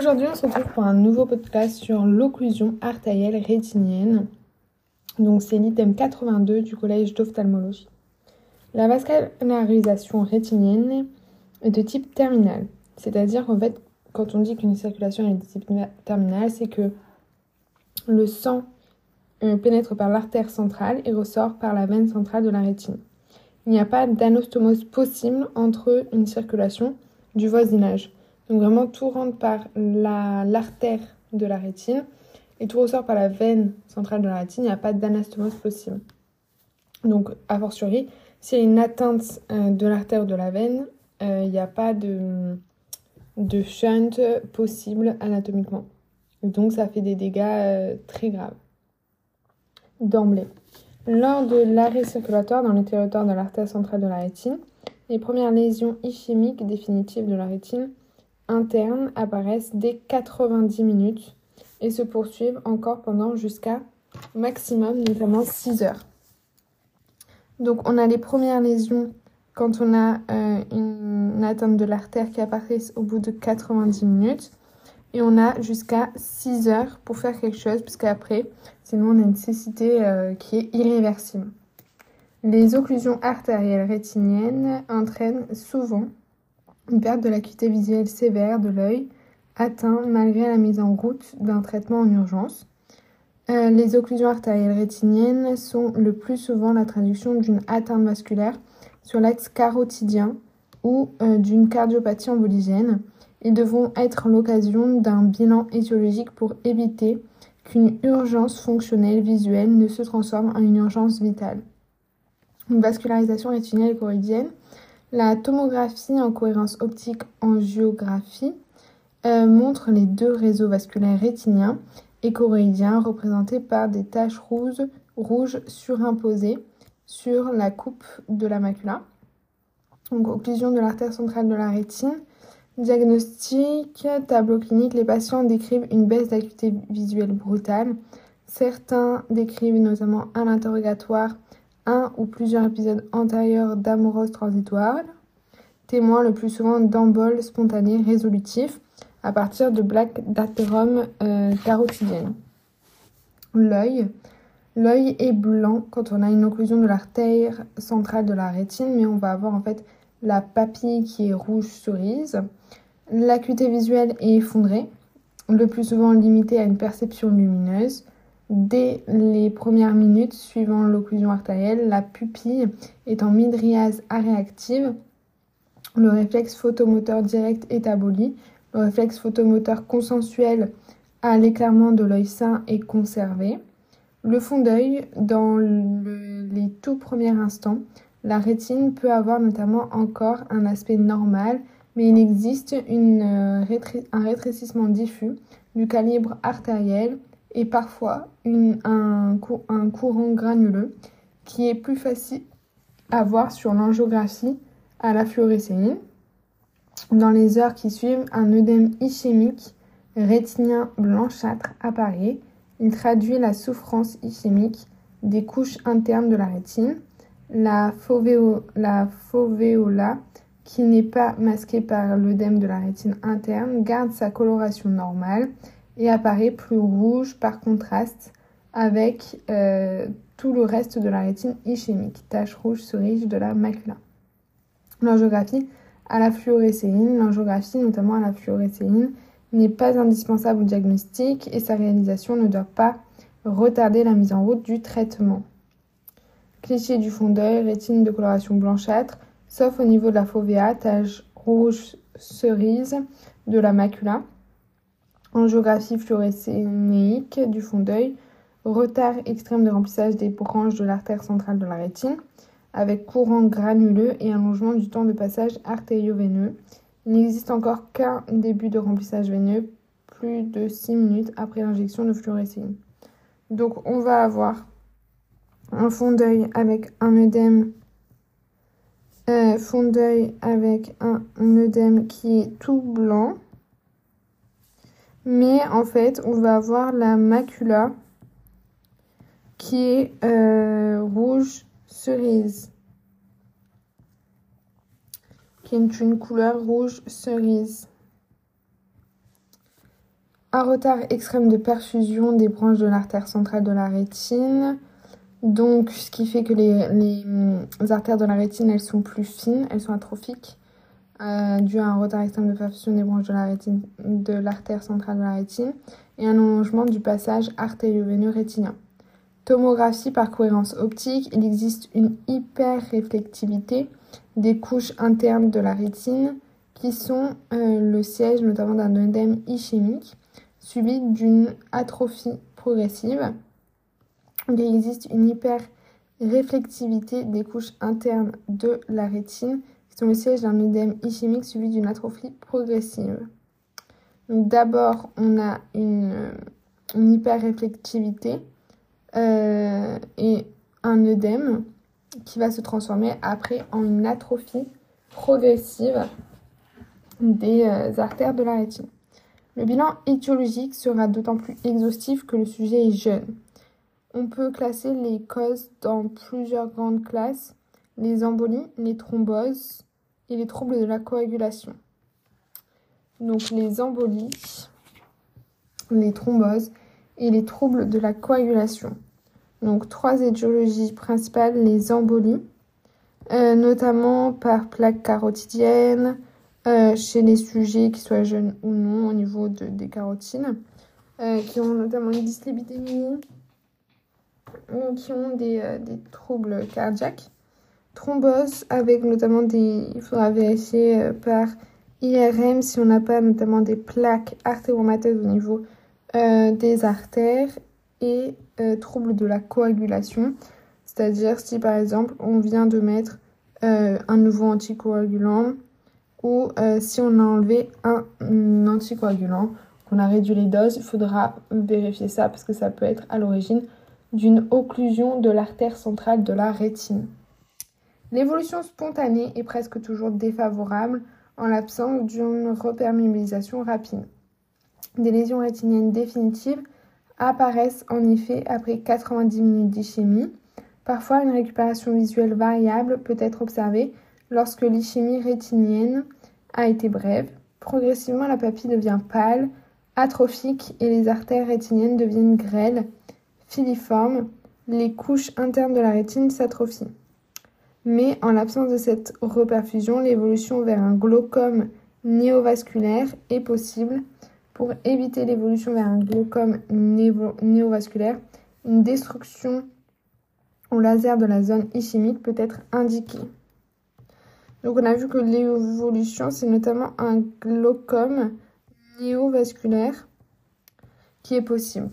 Aujourd'hui, on se retrouve pour un nouveau podcast sur l'occlusion artérielle rétinienne. Donc, c'est l'item 82 du collège d'ophtalmologie. La vascularisation rétinienne est de type terminal. C'est-à-dire qu'en fait, quand on dit qu'une circulation est de type terminal, c'est que le sang euh, pénètre par l'artère centrale et ressort par la veine centrale de la rétine. Il n'y a pas d'anostomose possible entre une circulation du voisinage. Donc vraiment, tout rentre par l'artère de la rétine et tout ressort par la veine centrale de la rétine. Il n'y a pas d'anastomose possible. Donc, a fortiori, s'il y a une atteinte euh, de l'artère de la veine, euh, il n'y a pas de, de shunt possible anatomiquement. Donc, ça fait des dégâts très graves d'emblée. Lors de l'arrêt circulatoire dans le territoire de l'artère centrale de la rétine, les premières lésions ischémiques définitives de la rétine interne apparaissent dès 90 minutes et se poursuivent encore pendant jusqu'à maximum, notamment 6 heures. Donc on a les premières lésions quand on a euh, une atteinte de l'artère qui apparaissent au bout de 90 minutes. Et on a jusqu'à 6 heures pour faire quelque chose, puisqu'après, sinon on a une cécité euh, qui est irréversible. Les occlusions artérielles rétiniennes entraînent souvent une perte de l'acuité visuelle sévère de l'œil, atteint malgré la mise en route d'un traitement en urgence. Euh, les occlusions artérielles rétiniennes sont le plus souvent la traduction d'une atteinte vasculaire sur l'axe carotidien ou euh, d'une cardiopathie emboligène ils devront être l'occasion d'un bilan étiologique pour éviter qu'une urgence fonctionnelle visuelle ne se transforme en une urgence vitale. Une vascularisation rétinienne choroïdienne. La tomographie en cohérence optique angiographie euh, montre les deux réseaux vasculaires rétiniens et choroïdiens représentés par des taches rouges, rouges surimposées sur la coupe de la macula. Donc, occlusion de l'artère centrale de la rétine Diagnostic, tableau clinique, les patients décrivent une baisse d'acuité visuelle brutale. Certains décrivent notamment à l'interrogatoire un ou plusieurs épisodes antérieurs d'amorose transitoire, témoin le plus souvent d'emboles spontanés résolutifs à partir de plaques d'athérome euh, carotidienne. L'œil. L'œil est blanc quand on a une occlusion de l'artère centrale de la rétine, mais on va avoir en fait la papille qui est rouge cerise. L'acuité visuelle est effondrée, le plus souvent limitée à une perception lumineuse. Dès les premières minutes suivant l'occlusion artérielle, la pupille est en midriase aréactive. Le réflexe photomoteur direct est aboli. Le réflexe photomoteur consensuel à l'éclairement de l'œil sain est conservé. Le fond d'œil, dans les tout premiers instants, la rétine peut avoir notamment encore un aspect normal, mais il existe euh, un rétrécissement diffus du calibre artériel et parfois un, courant granuleux qui est plus facile à voir sur l'angiographie à la fluorescéine. Dans les heures qui suivent, un œdème ischémique rétinien blanchâtre apparaît. Il traduit la souffrance ischémique des couches internes de la rétine. La, la foveola, qui n'est pas masquée par l'œdème de la rétine interne, garde sa coloration normale et apparaît plus rouge par contraste avec euh, tout le reste de la rétine ischémique, tache rouge cerise de la macula. L'angiographie à la fluorescéine, l'angiographie notamment à la fluorescéine, n'est pas indispensable au diagnostic et sa réalisation ne doit pas retarder la mise en route du traitement. Cliché du fond d'œil, rétine de coloration blanchâtre, sauf au niveau de la fovea, tache rouge cerise de la macula. Angiographie fluorescénique du fond d'œil, retard extrême de remplissage des branches de l'artère centrale de la rétine, avec courant granuleux et allongement du temps de passage artério-veineux. Il n'existe encore qu'un début de remplissage veineux, plus de 6 minutes après l'injection de fluorescine. Donc on va avoir un fond d'œil avec un œdème euh, fond d'œil avec un, œdème qui est tout blanc mais en fait on va avoir la macula qui est euh, rouge cerise. Qui est une couleur rouge cerise. Un retard extrême de perfusion des branches de l'artère centrale de la rétine. Donc, ce qui fait que les, les, artères de la rétine, elles sont plus fines, elles sont atrophiques, euh, dû à un retard extrême de perfusion des branches de la rétine, de l'artère centrale de la rétine, et un allongement du passage artério-veineux rétinien. Tomographie par cohérence optique, il existe une hyperréflectivité des couches internes de la rétine qui sont euh, le siège notamment d'un œdème ischémique suivi d'une atrophie progressive. Il existe une hyper-réflectivité des couches internes de la rétine sont le siège d'un œdème ischémique suivi d'une atrophie progressive. D'abord, on a une, une hyper-réflectivité euh, et un œdème qui va se transformer après en une atrophie progressive des euh, artères de la rétine. Le bilan étiologique sera d'autant plus exhaustif que le sujet est jeune. On peut classer les causes dans plusieurs grandes classes, les embolies, les thromboses et les troubles de la coagulation. Donc les embolies, les thromboses et les troubles de la coagulation. Donc trois étiologies principales, les embolies, euh, notamment par plaque carotidienne, euh, chez les sujets qui soient jeunes ou non au niveau de, des carotines, euh, qui ont notamment une dyslipidémie ou qui ont des, troubles cardiaques. Thrombose avec notamment des... Il faudra vérifier par IRM si on n'a pas notamment des plaques artéromateuses au niveau des artères et euh, troubles de la coagulation. C'est-à-dire si par exemple on vient de mettre euh, un nouveau anticoagulant ou euh, si on a enlevé un, anticoagulant, qu'on a réduit les doses, il faudra vérifier ça parce que ça peut être à l'origine d'une occlusion de l'artère centrale de la rétine. L'évolution spontanée est presque toujours défavorable en l'absence d'une reperméabilisation rapide. Des lésions rétiniennes définitives apparaissent en effet après 90 minutes d'ischémie. Parfois, une récupération visuelle variable peut être observée lorsque l'ischémie rétinienne a été brève. Progressivement, la papille devient pâle, atrophique et les artères rétiniennes deviennent grêles, filiformes. Les couches internes de la rétine s'atrophient. Mais en l'absence de cette reperfusion, l'évolution vers un glaucome néovasculaire est possible pour éviter l'évolution vers un glaucome néovasculaire, une destruction au laser de la zone ischémique peut être indiquée. Donc on a vu que l'évolution, c'est notamment un glaucome néovasculaire qui est possible.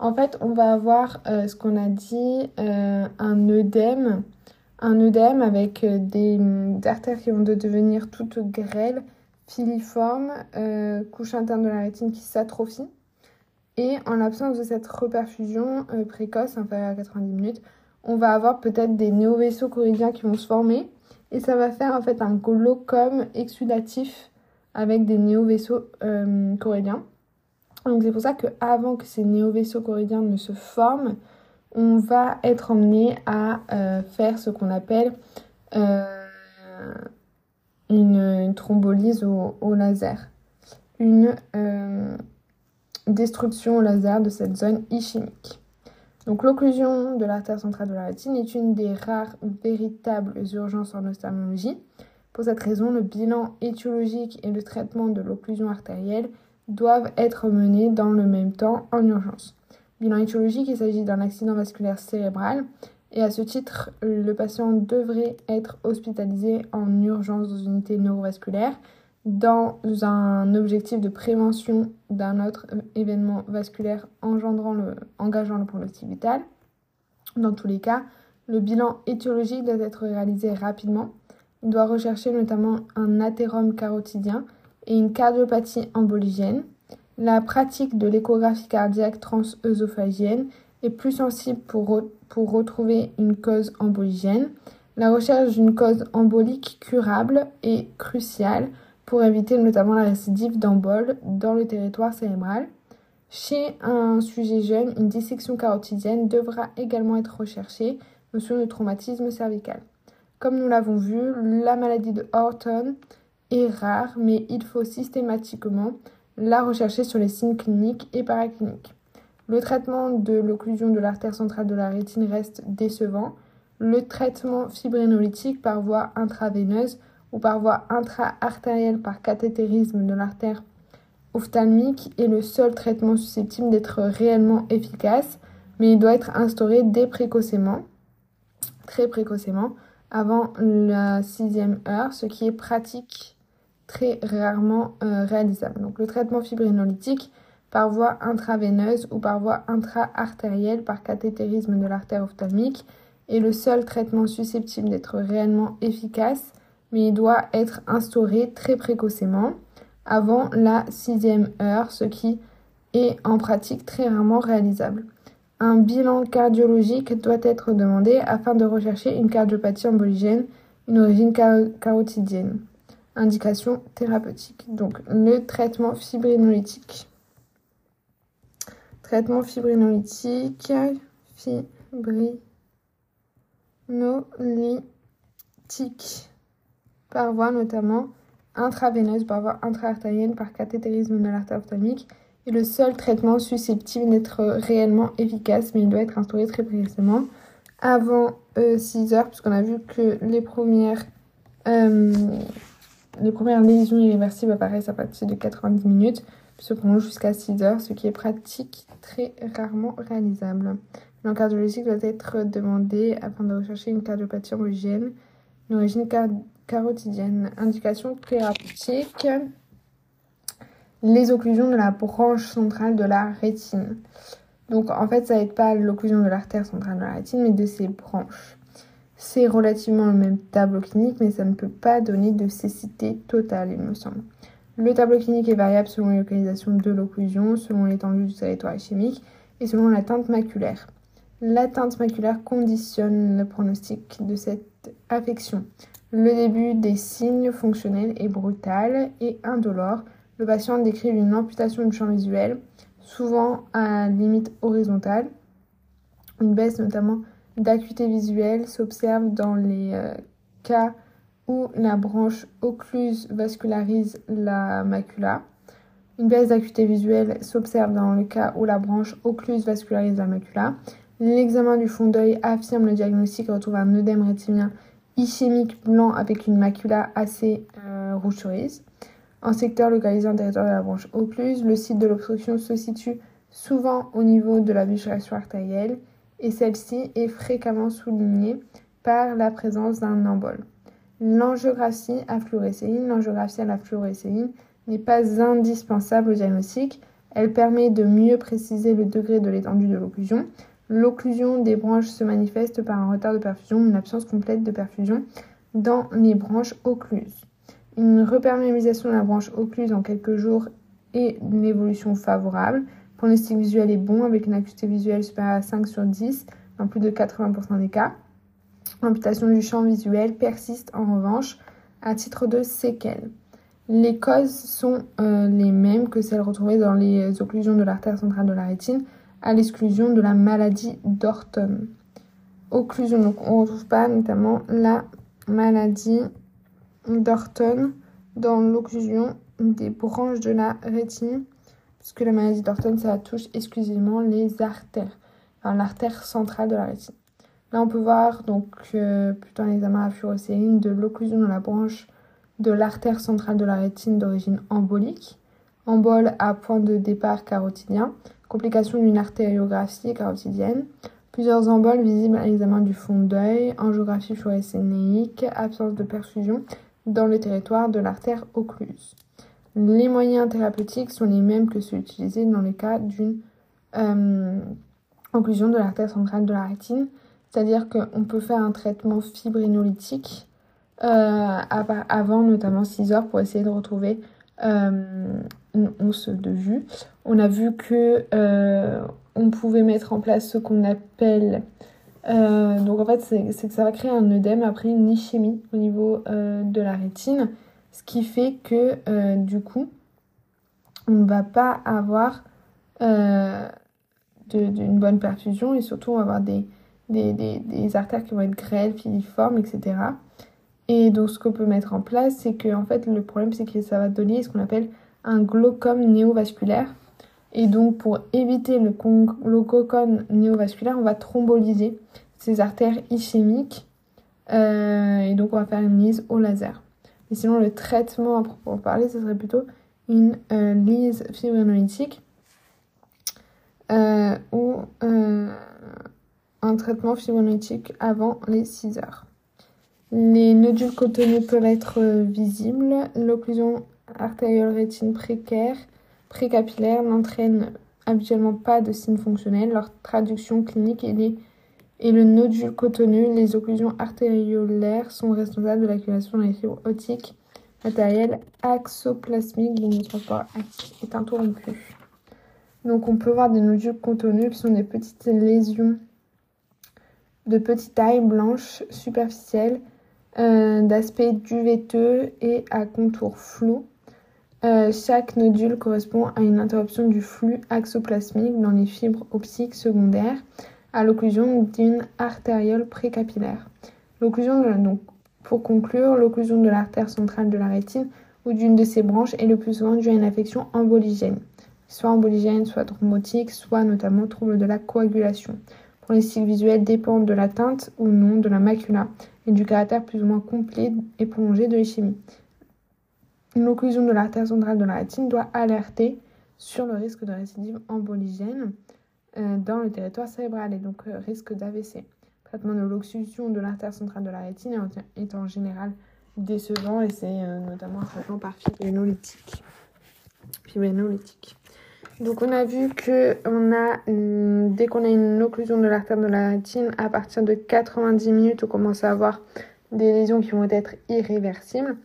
En fait, on va avoir euh, ce qu'on a dit, euh, un œdème, un œdème avec euh, des, artères qui vont devenir toutes grêles filiforme, euh, couche interne de la rétine qui s'atrophie. Et en l'absence de cette reperfusion euh, précoce, inférieure à 90 minutes, on va avoir peut-être des néovaisseaux corridiens qui vont se former. Et ça va faire en fait un glaucome exudatif avec des néovaisseaux euh. Donc c'est pour ça qu'avant que ces néovaisseaux corridiens ne se forment, on va être emmené à faire ce qu'on appelle une, thrombolyse au, laser, une euh, destruction au laser de cette zone ischémique. Donc l'occlusion de l'artère centrale de la rétine est une des rares véritables urgences en ophtalmologie. Pour cette raison, le bilan étiologique et le traitement de l'occlusion artérielle doivent être menés dans le même temps en urgence. Bilan étiologique, il s'agit d'un accident vasculaire cérébral et à ce titre, le patient devrait être hospitalisé en urgence dans une unité neurovasculaire dans un objectif de prévention d'un autre événement vasculaire engendrant le, engageant le pronostic vital. Dans tous les cas, le bilan étiologique doit être réalisé rapidement. Il doit rechercher notamment un athérome carotidien et une cardiopathie emboligène. La pratique de l'échographie cardiaque transœsophagienne est plus sensible pour, retrouver une cause emboligène. La recherche d'une cause embolique curable est cruciale pour éviter notamment la récidive d'embole dans le territoire cérébral. Chez un sujet jeune, une dissection carotidienne devra également être recherchée, notion de traumatisme cervical. Comme nous l'avons vu, la maladie de Horton est rare, mais il faut systématiquement la rechercher sur les signes cliniques et paracliniques. Le traitement de l'occlusion de l'artère centrale de la rétine reste décevant. Le traitement fibrinolytique par voie intraveineuse ou par voie intra-artérielle par cathétérisme de l'artère ophtalmique est le seul traitement susceptible d'être réellement efficace, mais il doit être instauré dès précocement, très précocement, avant la sixième heure, ce qui est pratique très rarement euh, réalisable. Donc le traitement fibrinolytique par voie intraveineuse ou par voie intra-artérielle par cathétérisme de l'artère ophtalmique est le seul traitement susceptible d'être réellement efficace, mais il doit être instauré très précocement avant la sixième heure, ce qui est en pratique très rarement réalisable. Un bilan cardiologique doit être demandé afin de rechercher une cardiopathie emboligène, une origine carotidienne. Indication thérapeutique. Donc le traitement fibrinolytique. Traitement fibrinolytique, fibrinolytique, par voie notamment intraveineuse, par voie intra-artérienne, par cathétérisme de l'artère est le seul traitement susceptible d'être réellement efficace, mais il doit être instauré très précisément avant 6 euh, heures, puisqu'on a vu que les premières, euh, les premières lésions irréversibles apparaissent à partir de 90 minutes, puis se prolongent jusqu'à 6 heures, ce qui est pratique très rarement réalisable. L'encardiologie doit être demandé afin de rechercher une cardiopathie homogène, une origine carotidienne. Indication thérapeutique les occlusions de la branche centrale de la rétine. Donc en fait, ça n'aide pas l'occlusion de l'artère centrale de la rétine, mais de ses branches. C'est relativement le même tableau clinique, mais ça ne peut pas donner de cécité totale, il me semble. Le tableau clinique est variable selon les localisations de l'occlusion, selon l'étendue du territoire ischémique et selon la teinte maculaire. La teinte maculaire conditionne le pronostic de cette affection. Le début des signes fonctionnels est brutal et indolore. Le patient décrit une amputation du champ visuel, souvent à limite horizontale. Une baisse notamment d'acuité visuelle s'observe dans les euh, cas où la branche occluse vascularise la macula. Une baisse d'acuité visuelle s'observe dans le cas où la branche occluse vascularise la macula. L'examen du fond d'œil affirme le diagnostic et retrouve un œdème rétinien ischémique blanc avec une macula assez euh, rouge. En secteur localisé en territoire de la branche occluse, le site de l'obstruction se situe souvent au niveau de la bifurcation artérielle et celle-ci est fréquemment soulignée par la présence d'un embol. L'angiographie à fluorescéine, l'angiographie à la n'est pas indispensable au diagnostic. Elle permet de mieux préciser le degré de l'étendue de l'occlusion. L'occlusion des branches se manifeste par un retard de perfusion ou une absence complète de perfusion dans les branches occluses. Une reperméabilisation de la branche occluse en quelques jours est une évolution favorable. Pronostic visuel est bon avec une acuité visuelle supérieure à 5 sur 10 dans plus de 80% des cas. L'amputation du champ visuel persiste en revanche à titre de séquelles. Les causes sont euh, les mêmes que celles retrouvées dans les occlusions de l'artère centrale de la rétine, à l'exclusion de la maladie d'Orton. Occlusion, donc on ne retrouve pas notamment la maladie d'Orton dans l'occlusion des branches de la rétine, puisque la maladie d'Orton, ça touche exclusivement les artères, enfin l'artère centrale de la rétine. Là, on peut voir donc euh, plutôt un examen à de l'occlusion de la branche de l'artère centrale de la rétine d'origine embolique, embole à point de départ carotidien, complication d'une artériographie carotidienne, plusieurs emboles visibles à l'examen du fond d'œil, angiographie fluorescénique, absence de perfusion dans le territoire de l'artère occluse. Les moyens thérapeutiques sont les mêmes que ceux utilisés dans le cas d'une euh, occlusion de l'artère centrale de la rétine, c'est-à-dire qu'on peut faire un traitement fibrinolytique euh, avant notamment 6 heures pour essayer de retrouver euh, une once de vue. On a vu que on pouvait mettre en place ce qu'on appelle donc en fait c'est que ça va créer un œdème après une ischémie au niveau de la rétine, ce qui fait que du coup on ne va pas avoir d'une bonne perfusion et surtout on va avoir des, artères qui vont être grêles, filiformes, etc. Et donc ce qu'on peut mettre en place, c'est que en fait le problème c'est que ça va donner ce qu'on appelle un glaucome néovasculaire. Et donc, pour éviter le, glaucome néovasculaire, on va thromboliser ces artères ischémiques. Euh, et donc, on va faire une lise au laser. Et sinon, le traitement à proprement parler, ce serait plutôt une euh, lise fibrinolytique euh, ou un traitement fibrinolytique avant les 6 heures. Les nodules cotonneux peuvent être visibles. L'occlusion artérielle rétine précaire, précapillaire n'entraîne habituellement pas de signes fonctionnels. Leur traduction clinique est et le nodule cotonneux, les occlusions artériolaires sont responsables de l'accumulation des fibres optiques matérielles axoplasmiques dont le transport est interrompu. Donc on peut voir des nodules cotonneux qui sont des petites lésions de petite taille blanche superficielle euh, d'aspect duveteux et à contour flou. Euh, chaque nodule correspond à une interruption du flux axoplasmique dans les fibres optiques secondaires à l'occlusion d'une artériole précapillaire. L'occlusion donc pour conclure, l'occlusion de l'artère centrale de la rétine ou d'une de ses branches est le plus souvent due à une affection emboligène, soit emboligène, soit thrombotique, soit notamment trouble de la coagulation. Pour les cycles visuels dépendent de l'atteinte ou non de la macula et du caractère plus ou moins complet et prolongé de l'ischémie. L'occlusion de l'artère centrale de la rétine doit alerter sur le risque de récidive emboligène dans le territoire cérébral et donc euh, risque d'AVC. Le traitement de l'occlusion de l'artère centrale de la rétine est en général décevant et c'est euh, notamment un traitement par fibrinolytique. fibrinolytique. Donc on a vu que a dès qu'on a une occlusion de l'artère de la rétine, à partir de 90 minutes, on commence à avoir des lésions qui vont être irréversibles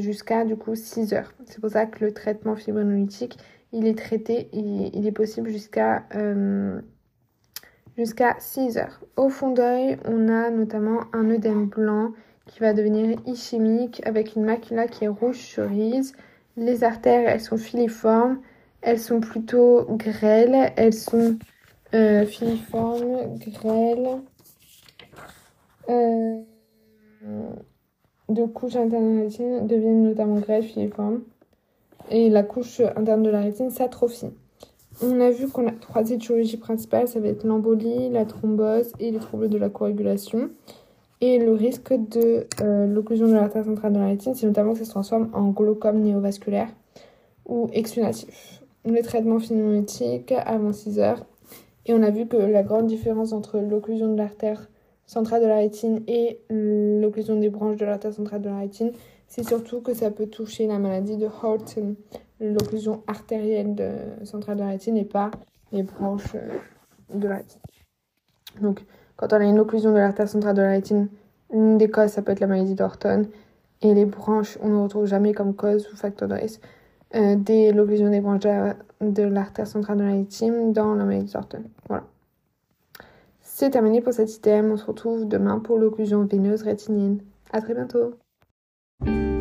jusqu'à du coup 6 heures. C'est pour ça que le traitement fibrinolytique il est traité, il, est possible jusqu'à euh, jusqu'à 6 heures. Au fond d'œil, on a notamment un œdème blanc qui va devenir ischémique avec une macula qui est rouge cerise. Les artères, elles sont filiformes, elles sont plutôt grêles, elles sont euh, filiformes, grêles. Euh, de couche interne deviennent notamment grêles, filiformes et la couche interne de la rétine s'atrophie. On a vu qu'on a trois étiologies principales, ça va être l'embolie, la thrombose et les troubles de la coagulation. Et le risque de euh, l'occlusion de l'artère centrale de la rétine, c'est notamment que ça se transforme en glaucome néovasculaire ou exudatif. Le traitement phénométrique avant 6 heures. Et on a vu que la grande différence entre l'occlusion de l'artère centrale de la rétine et l'occlusion des branches de l'artère centrale de la rétine, c'est surtout que ça peut toucher la maladie de Horton, l'occlusion artérielle centrale de la rétine et pas les branches euh, de la rétine. Donc, quand on a une occlusion de l'artère centrale de la rétine, une des causes, ça peut être la maladie d'Horton. Et les branches, on ne retrouve jamais comme cause ou facteur de risque euh, dès l'occlusion des branches de l'artère centrale de la rétine dans la maladie d'Horton. Voilà. C'est terminé pour cet item. On se retrouve demain pour l'occlusion veineuse rétinienne. À très bientôt. Bye.